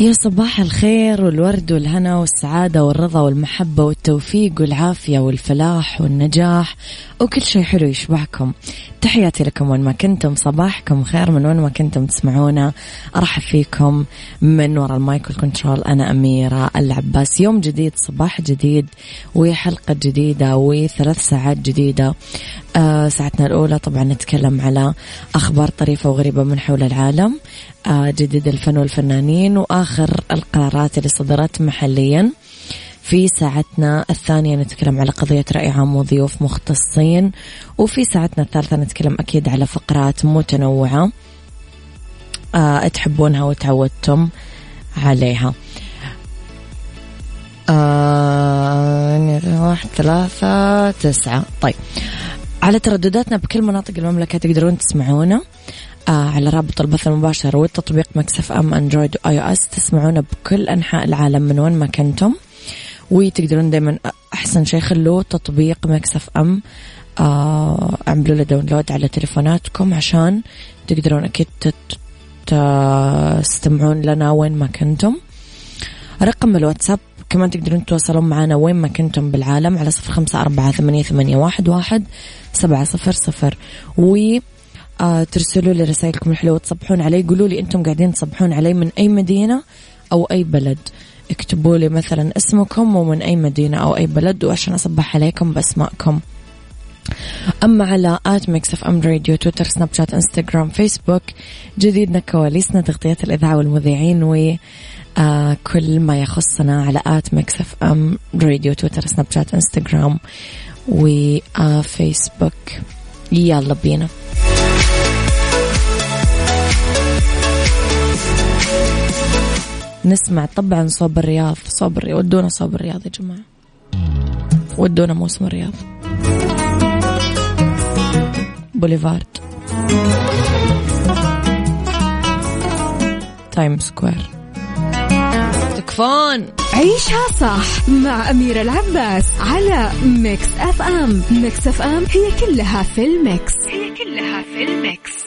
يا صباح الخير والورد والهنا والسعادة والرضا والمحبة والتوفيق والعافية والفلاح والنجاح. وكل شيء حلو يشبعكم. تحياتي لكم وين ما كنتم صباحكم خير من وين ما كنتم تسمعونا. أرحب فيكم من وراء المايك والكنترول أنا أميرة العباس. يوم جديد صباح جديد وحلقة جديدة وثلاث ساعات جديدة. آه ساعتنا الأولى طبعا نتكلم على أخبار طريفة وغريبة من حول العالم. آه جديد الفن والفنانين وآخر القرارات اللي صدرت محليا. في ساعتنا الثانية نتكلم على قضية رأي عام وضيوف مختصين وفي ساعتنا الثالثة نتكلم أكيد على فقرات متنوعة آه تحبونها وتعودتم عليها. آه واحد ثلاثة تسعة. طيب على تردداتنا بكل مناطق المملكة تقدرون تسمعونا آه على رابط البث المباشر والتطبيق Mix FM Android و iOS تسمعونا بكل أنحاء العالم من وين ما كنتم. وتقدرون دائما أحسن شيء خلوه تطبيق Mix FM آه اعملوا له download على تليفوناتكم عشان تقدرون أكيد تستمعون لنا وين ما كنتم. رقم الواتساب كمان تقدرون تتواصلون معنا وين ما كنتم بالعالم على صفر خمسة أربعة ثمانية, ثمانية واحد, واحد سبعة صفر صفر. و آه ترسلوا لي رسائلكم الحلوة تصبحون علي قولوا لي أنتم قاعدين تصبحون علي من أي مدينة أو أي بلد. اكتبوا لي مثلا اسمكم ومن أي مدينة أو أي بلد وعشان أصبح عليكم بأسمائكم. أما على at Mix FM Radio تويتر سناب شات إنستغرام فيسبوك جديدنا كواليسنا تغطيات الإذاعة والمذيعين و آه كل ما يخصنا على at Mix FM Radio تويتر سناب شات إنستغرام وفيسبوك يلا بينا. نسمع طبعا صوب الرياض. صوب الرياض. ودونا صوب الرياض يا جماعة. ودونا موسم الرياض. Boulevard. Time Square. تكفون. عيشها صح مع أميرة العباس على Mix FM. Mix FM هي كلها في ال mix. هي كلها في ال mix.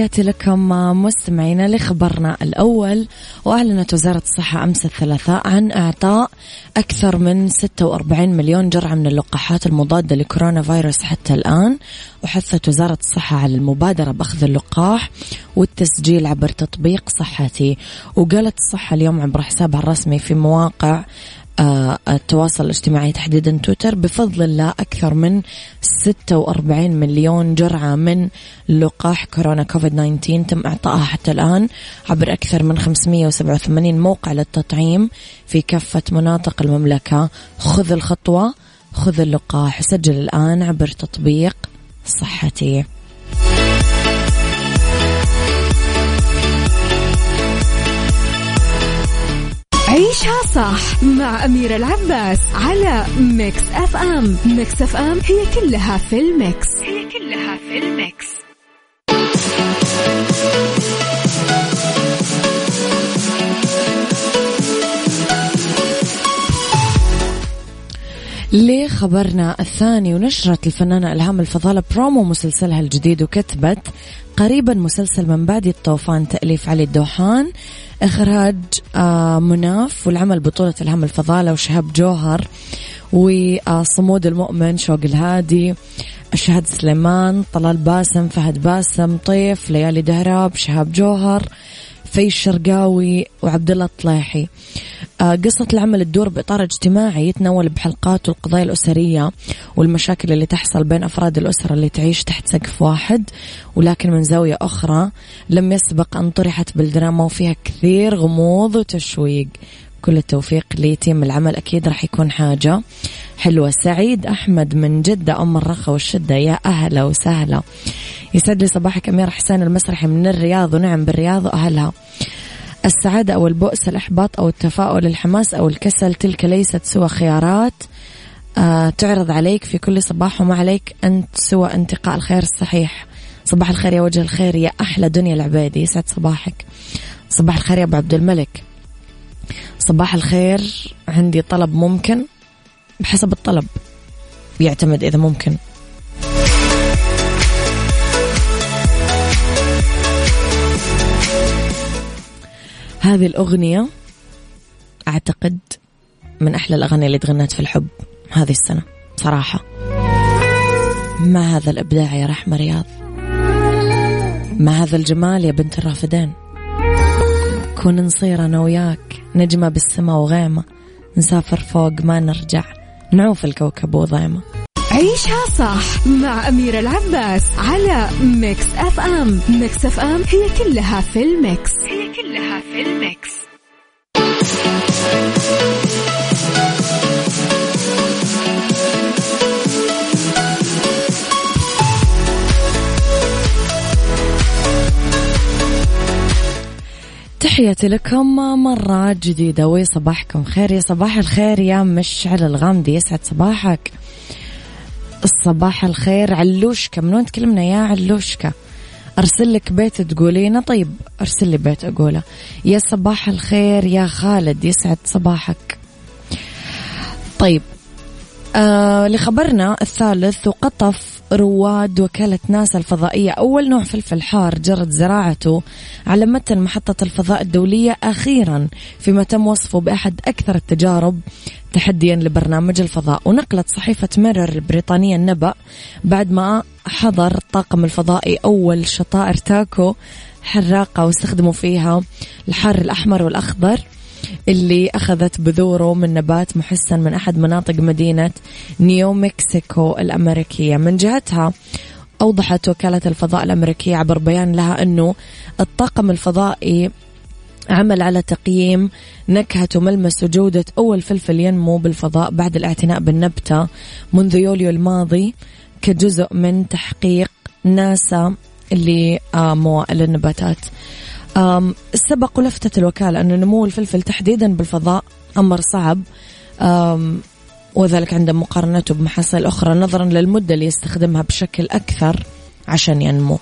تحياتي لكم مستمعينا لخبرنا الأول. وأعلنت وزارة الصحة أمس الثلاثاء عن إعطاء أكثر من 46 مليون جرعة من اللقاحات المضادة لكورونا فيروس حتى الآن. وحثت وزارة الصحة على المبادرة بأخذ اللقاح والتسجيل عبر تطبيق صحتي. وقالت الصحة اليوم عبر حسابها الرسمي في مواقع التواصل الاجتماعي تحديدا تويتر. بفضل الله أكثر من 46 مليون جرعة من لقاح كورونا كوفيد 19 تم إعطائها حتى الآن عبر أكثر من 587 موقع للتطعيم في كافة مناطق المملكة. خذ الخطوة خذ اللقاح. وسجل الآن عبر تطبيق صحتي. عيشها صح مع أميرة العباس على Mix FM. Mix FM هي كلها في ال mix. هي كلها في ال mix. لخبرنا الثاني ونشرت الفنانة إلهام الفضالة برومو مسلسلها الجديد وكتبت قريبا مسلسل من بعد الطوفان تأليف علي الدوحان. إخراج آه، مناف والعمل بطولة إلهام الفضالة وشهاب جوهر وصمود المؤمن شوق الهادي شهد سليمان طلال باسم فهد باسم طيف ليالي دهراب شهاب جوهر في الشرقاوي وعبد الله الطليحي آه، قصة العمل تدور بإطار اجتماعي يتناول بحلقات القضايا الأسرية والمشاكل اللي تحصل بين أفراد الأسرة اللي تعيش تحت سقف واحد ولكن من زاوية أخرى لم يسبق أن طرحت بالدراما وفيها كثير غموض وتشويق. كل التوفيق لتيم العمل. أكيد راح يكون حاجة حلوة. سعيد أحمد من جدة أم الرخا والشدة. يا أهلا وسهلا. يسعد لي صباحك أمير حسين المسرحي من الرياض ونعم بالرياض وأهلها. السعادة أو البؤس الإحباط أو التفاؤل الحماس أو الكسل تلك ليست سوى خيارات. آه تعرض عليك في كل صباح وما عليك أنت سوى انتقاء الخير الصحيح. صباح الخير يا وجه الخير يا أحلى دنيا العبيدي يسعد صباحك. صباح الخير يا أبو عبد الملك. صباح الخير. عندي طلب ممكن بحسب الطلب يعتمد إذا ممكن. هذه الأغنية أعتقد من أحلى الأغاني اللي تغنت في الحب هذه السنة صراحة. ما هذا الإبداع يا رحمة رياض. ما هذا الجمال يا بنت الرافدين. كون نصير أنا وياك نجمة بالسما وغيمة نسافر فوق ما نرجع نعوف الكوكب وضيمة. عيشها صح مع أميرة العباس على Mix FM Mix FM هي كلها في ال mix. هي كلها في ال mix. تحياتي لكم مرة جديدة. وصباحكم خير يا صباح الخير يا مشعل الغامدي. يسعد صباحك. الصباح الخير. علوشكا من وين تكلمنا يا علوشكا؟ أرسل لك بيت تقولينه. طيب أرسل لي بيت أقوله. يا صباح الخير يا خالد يسعد صباحك. طيب آه لخبرنا الثالث وقطف رواد وكالة ناسا الفضائية. أول نوع فلفل حار جرت زراعته على متن محطة الفضاء الدولية أخيرا فيما تم وصفه بأحد أكثر التجارب تحديا لبرنامج الفضاء. ونقلت صحيفة ميرر البريطانية النبأ بعد ما حضر الطاقم الفضائي أول شطائر تاكو حراقة واستخدموا فيها الحار الأحمر والأخضر. اللي أخذت بذوره من نبات محسن من أحد مناطق مدينة نيو مكسيكو الأمريكية. من جهتها أوضحت وكالة الفضاء الأمريكية عبر بيان لها أنه الطاقم الفضائي عمل على تقييم نكهة وملمس وجودة أول فلفل ينمو بالفضاء بعد الاعتناء بالنبتة منذ يوليو الماضي كجزء من تحقيق ناسا لموائل النباتات سبق ولفتت الوكالة أن نمو الفلفل تحديدا بالفضاء أمر صعب. وذلك عند مقارنته بمحاصيل أخرى نظرا للمدة اللي يستخدمها بشكل أكثر عشان ينمو.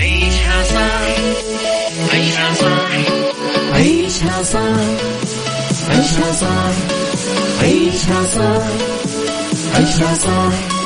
عيشها صح عيشها صح. عيشها صح عيشها صح. عيشها صح عيشها صح.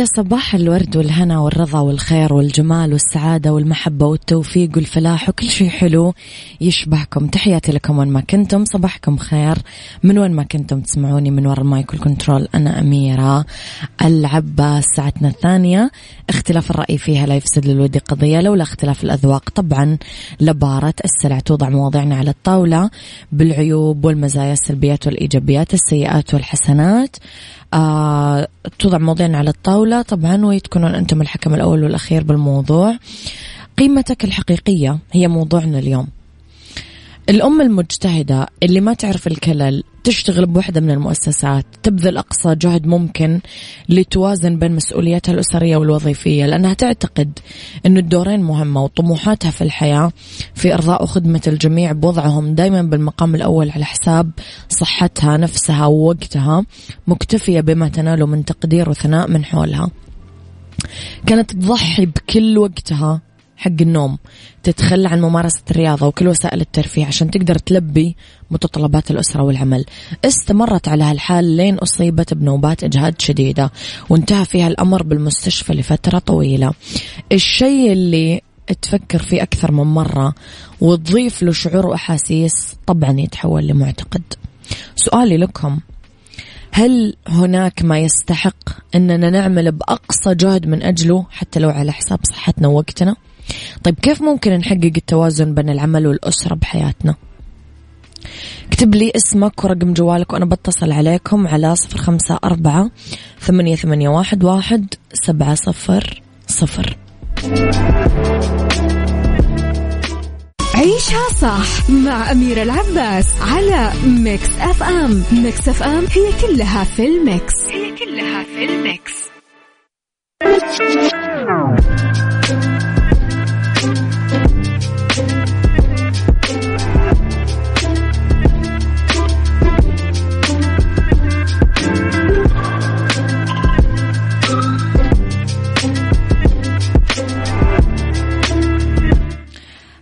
يا صباح الورد والهنا والرضا والخير والجمال والسعادة والمحبة والتوفيق والفلاح وكل شيء حلو يشبهكم. تحياتي لكم وين ما كنتم صباحكم خير. من وين ما كنتم تسمعوني من وراء ال mic وال control أنا أميرة العباس. ساعتنا الثانية اختلاف الرأي فيها لا يفسد للود قضية لولا اختلاف الأذواق. طبعا لبارت السلع توضع مواضيعنا على الطاولة بالعيوب والمزايا السلبيات والإيجابيات السيئات والحسنات. آه توضع مواضيعنا على الطاولة طبعا وتكونون أنتم الحكم الأول والأخير بالموضوع. قيمتك الحقيقية هي موضوعنا اليوم. الأم المجتهدة اللي ما تعرف الكلل تشتغل بوحدة من المؤسسات تبذل أقصى جهد ممكن لتوازن بين مسؤولياتها الأسرية والوظيفية لأنها تعتقد أن الدورين مهمة وطموحاتها في الحياة في إرضاء وخدمة الجميع بوضعهم دايما بالمقام الأول على حساب صحتها نفسها ووقتها مكتفية بما تناله من تقدير وثناء من حولها. كانت تضحي بكل وقتها حق النوم تتخلى عن ممارسة الرياضة وكل وسائل الترفيه عشان تقدر تلبي متطلبات الأسرة والعمل. استمرت على هالحال لين أصيبت بنوبات إجهاد شديدة وانتهى فيها الأمر بالمستشفى لفترة طويلة. الشيء اللي تفكر فيه أكثر من مرة وتضيف له شعور وأحاسيس طبعا يتحول لمعتقد. سؤالي لكم هل هناك ما يستحق أننا نعمل بأقصى جهد من أجله حتى لو على حساب صحتنا ووقتنا؟ طيب كيف ممكن نحقق التوازن بين العمل والأسرة بحياتنا؟ اكتب لي اسمك ورقم جوالك وأنا بتصل عليكم على صفر خمسة أربعة ثمانية, ثمانية واحد, واحد سبعة صفر صفر. عيشها صح مع أميرة العباس على Mix FM. Mix FM هي كلها في ال mix. هي كلها في ال mix.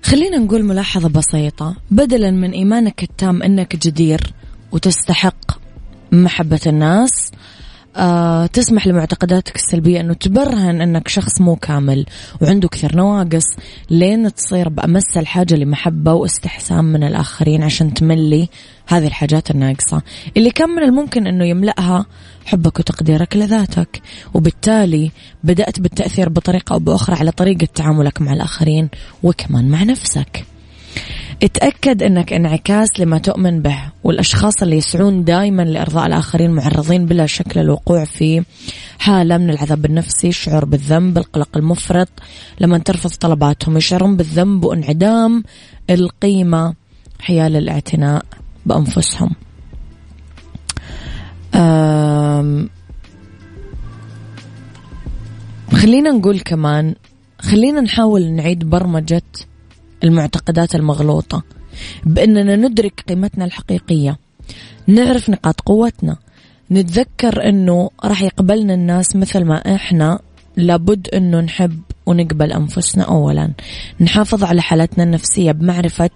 خلينا نقول ملاحظة بسيطة. بدلا من إيمانك التام أنك جدير وتستحق محبة الناس تسمح لمعتقداتك السلبية أنه تبرهن أنك شخص مو كامل وعنده كثير نواقص لين تصير بأمس الحاجة لمحبة واستحسان من الآخرين عشان تملي هذه الحاجات الناقصة. اللي كان من الممكن أنه يملأها حبك وتقديرك لذاتك. وبالتالي بدأت بالتأثير بطريقة أو بأخرى على طريقة تعاملك مع الآخرين وكمان مع نفسك. اتأكد أنك انعكاس لما تؤمن به والأشخاص اللي يسعون دائما لإرضاء الآخرين معرضين بلا شك للوقوع في حالة من العذاب النفسي الشعور بالذنب القلق المفرط لما ترفض طلباتهم يشعرون بالذنب وانعدام القيمة حيال الاعتناء بأنفسهم. خلينا نقول كمان خلينا نحاول نعيد برمجة المعتقدات المغلوطة. بأننا ندرك قيمتنا الحقيقية. نعرف نقاط قوتنا. نتذكر أنه راح يقبلنا الناس مثل ما إحنا. لابد أنه نحب ونقبل أنفسنا أولا. نحافظ على حالتنا النفسية بمعرفة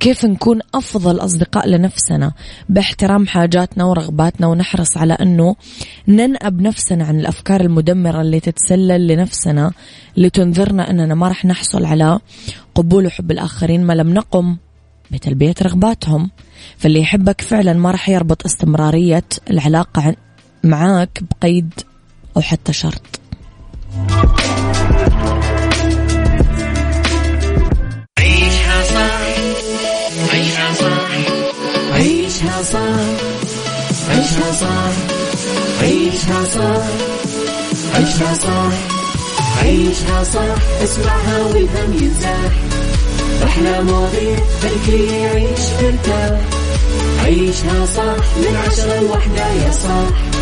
كيف نكون أفضل أصدقاء لنفسنا باحترام حاجاتنا ورغباتنا ونحرص على أنه ننأب نفسنا عن الأفكار المدمرة اللي تتسلل لنفسنا لتنذرنا أننا ما راح نحصل على قبول وحب الآخرين ما لم نقم بتلبية رغباتهم. فاللي يحبك فعلا ما راح يربط استمرارية العلاقة معاك بقيد أو حتى شرط. عيشها صح عيشها صح عيشها صح. عيشها صح عيشها صح. عيشها صح عيشها صح. اسمعها والهم ينزاح أحلى مواضيع خلي يعيش مرتاح عيشها صح. من عشرة لوحدة يا صاح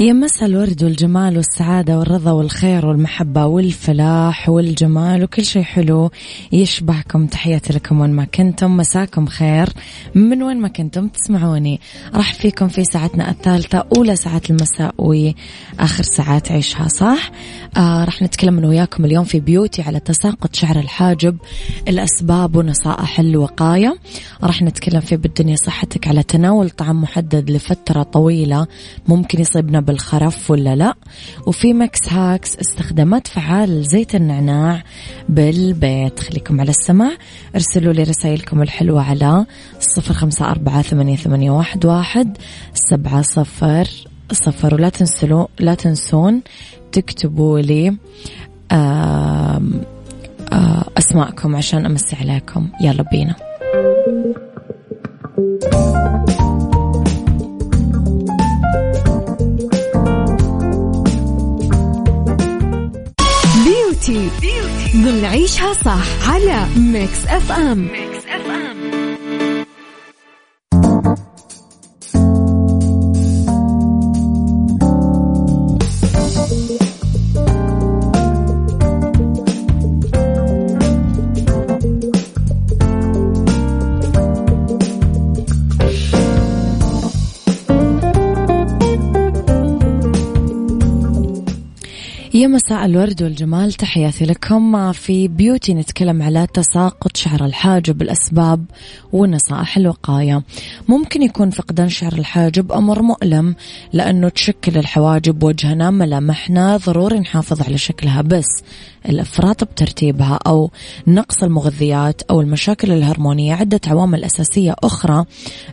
يا مساء الورد والجمال والسعادة والرضا والخير والمحبة والفلاح والجمال وكل شيء حلو يشبهكم. تحياتي لكم وين ما كنتم مساكم خير. من وين ما كنتم تسمعوني. راح فيكم في ساعتنا الثالثة أولى ساعات المساء وآخر ساعات عيشها صح؟ آه راح نتكلم من وياكم اليوم في بيوتي على تساقط شعر الحاجب الأسباب ونصائح الوقاية. راح نتكلم في بالدنيا صحتك على تناول طعام محدد لفترة طويلة ممكن يصيبنا بالخرف ولا لا. وفي Mix Hacks استخدامات فعال زيت النعناع بالبيت خليكم على السمع ارسلوا لي رسائلكم الحلوة على صفر خمسة أربعة ثمانية, واحد, سبعة صفر صفر. ولا تنسلوا لا تنسون تكتبوا لي أسماءكم عشان أمسي عليكم. يلا بينا. ضمن عيشها صح على ميكس اف ام ميكس اف ام يا مساء الورد والجمال تحياتي لكم. في بيوتي نتكلم على تساقط شعر الحاجب الأسباب ونصائح الوقاية. ممكن يكون فقدان شعر الحاجب أمر مؤلم لأنه تشكل الحواجب وجهنا ملامحنا ضروري نحافظ على شكلها. بس الإفراط بترتيبها أو نقص المغذيات أو المشاكل الهرمونية. عدة عوامل أساسية أخرى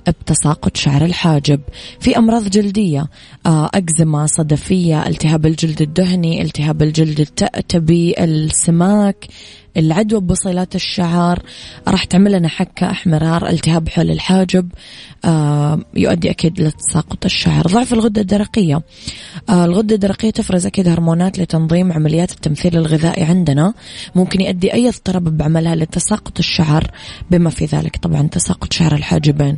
بتساقط شعر الحاجب. في أمراض جلدية آه، أكزيما صدفية التهاب الجلد الدهني التهاب الجلد التأتبي السماك العدوى ببصيلات الشعر راح تعمل لنا حكة احمرار التهاب حول الحاجب آه يؤدي أكيد لتساقط الشعر. ضعف الغدة الدرقية. آه الغدة الدرقية تفرز أكيد هرمونات لتنظيم عمليات التمثيل الغذائي عندنا. ممكن يؤدي أي اضطراب بعملها لتساقط الشعر بما في ذلك. طبعا تساقط شعر الحاجبين.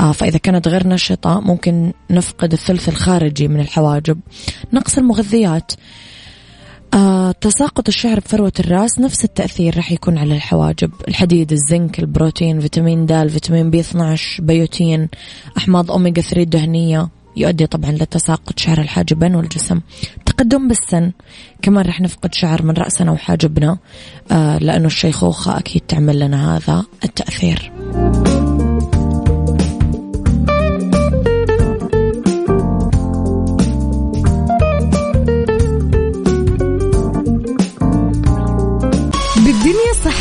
آه فإذا كانت غير نشطة ممكن نفقد الثلث الخارجي من الحواجب. نقص المغذيات. آه، تساقط الشعر بفروة الراس نفس التأثير راح يكون على الحواجب. الحديد الزنك البروتين فيتامين د فيتامين بي 12 بيوتين أحماض أوميجا 3 الدهنية. يؤدي طبعا لتساقط شعر الحاجبين والجسم. تقدم بالسن. كمان رح نفقد شعر من رأسنا وحاجبنا. آه لأنه الشيخوخة أكيد تعمل لنا هذا التأثير.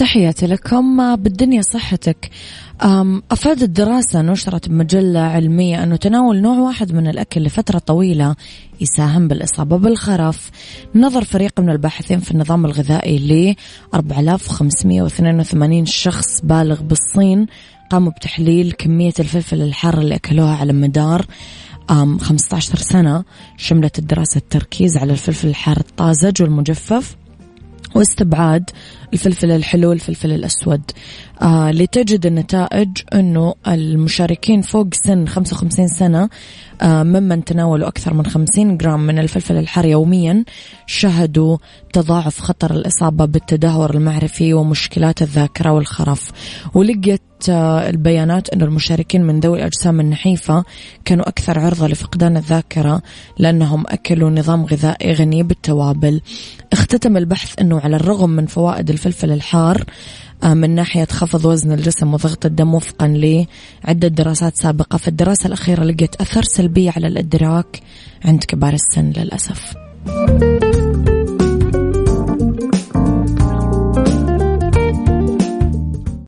تحياتي لكم. بالدنيا صحتك. أفادت دراسة نشرت بمجلة علمية أنه تناول نوع واحد من الأكل لفترة طويلة يساهم بالإصابة بالخرف. نظر فريق من الباحثين في النظام الغذائي ل 4582 شخص بالغ بالصين قاموا بتحليل كمية الفلفل الحار اللي أكلوها على مدار 15 سنة. شملت الدراسة التركيز على الفلفل الحار الطازج والمجفف. واستبعاد الفلفل الحلو والفلفل الأسود. آه لتجد النتائج أنه المشاركين فوق سن 55 سنة ممن تناولوا أكثر من 50 جرام من الفلفل الحار يوميا شهدوا تضاعف خطر الإصابة بالتدهور المعرفي ومشكلات الذاكرة والخرف. ولقيت آه البيانات أن المشاركين من ذوي الأجسام النحيفة كانوا أكثر عرضة لفقدان الذاكرة لأنهم أكلوا نظام غذائي غني بالتوابل. اختتم البحث أنه على الرغم من فوائد الفلفل الحار آه، من ناحية خفض وزن الجسم وضغط الدم وفقا لعدة دراسات سابقة فالدراسة الأخيرة لقيت أثر سلبي على الإدراك عند كبار السن للأسف.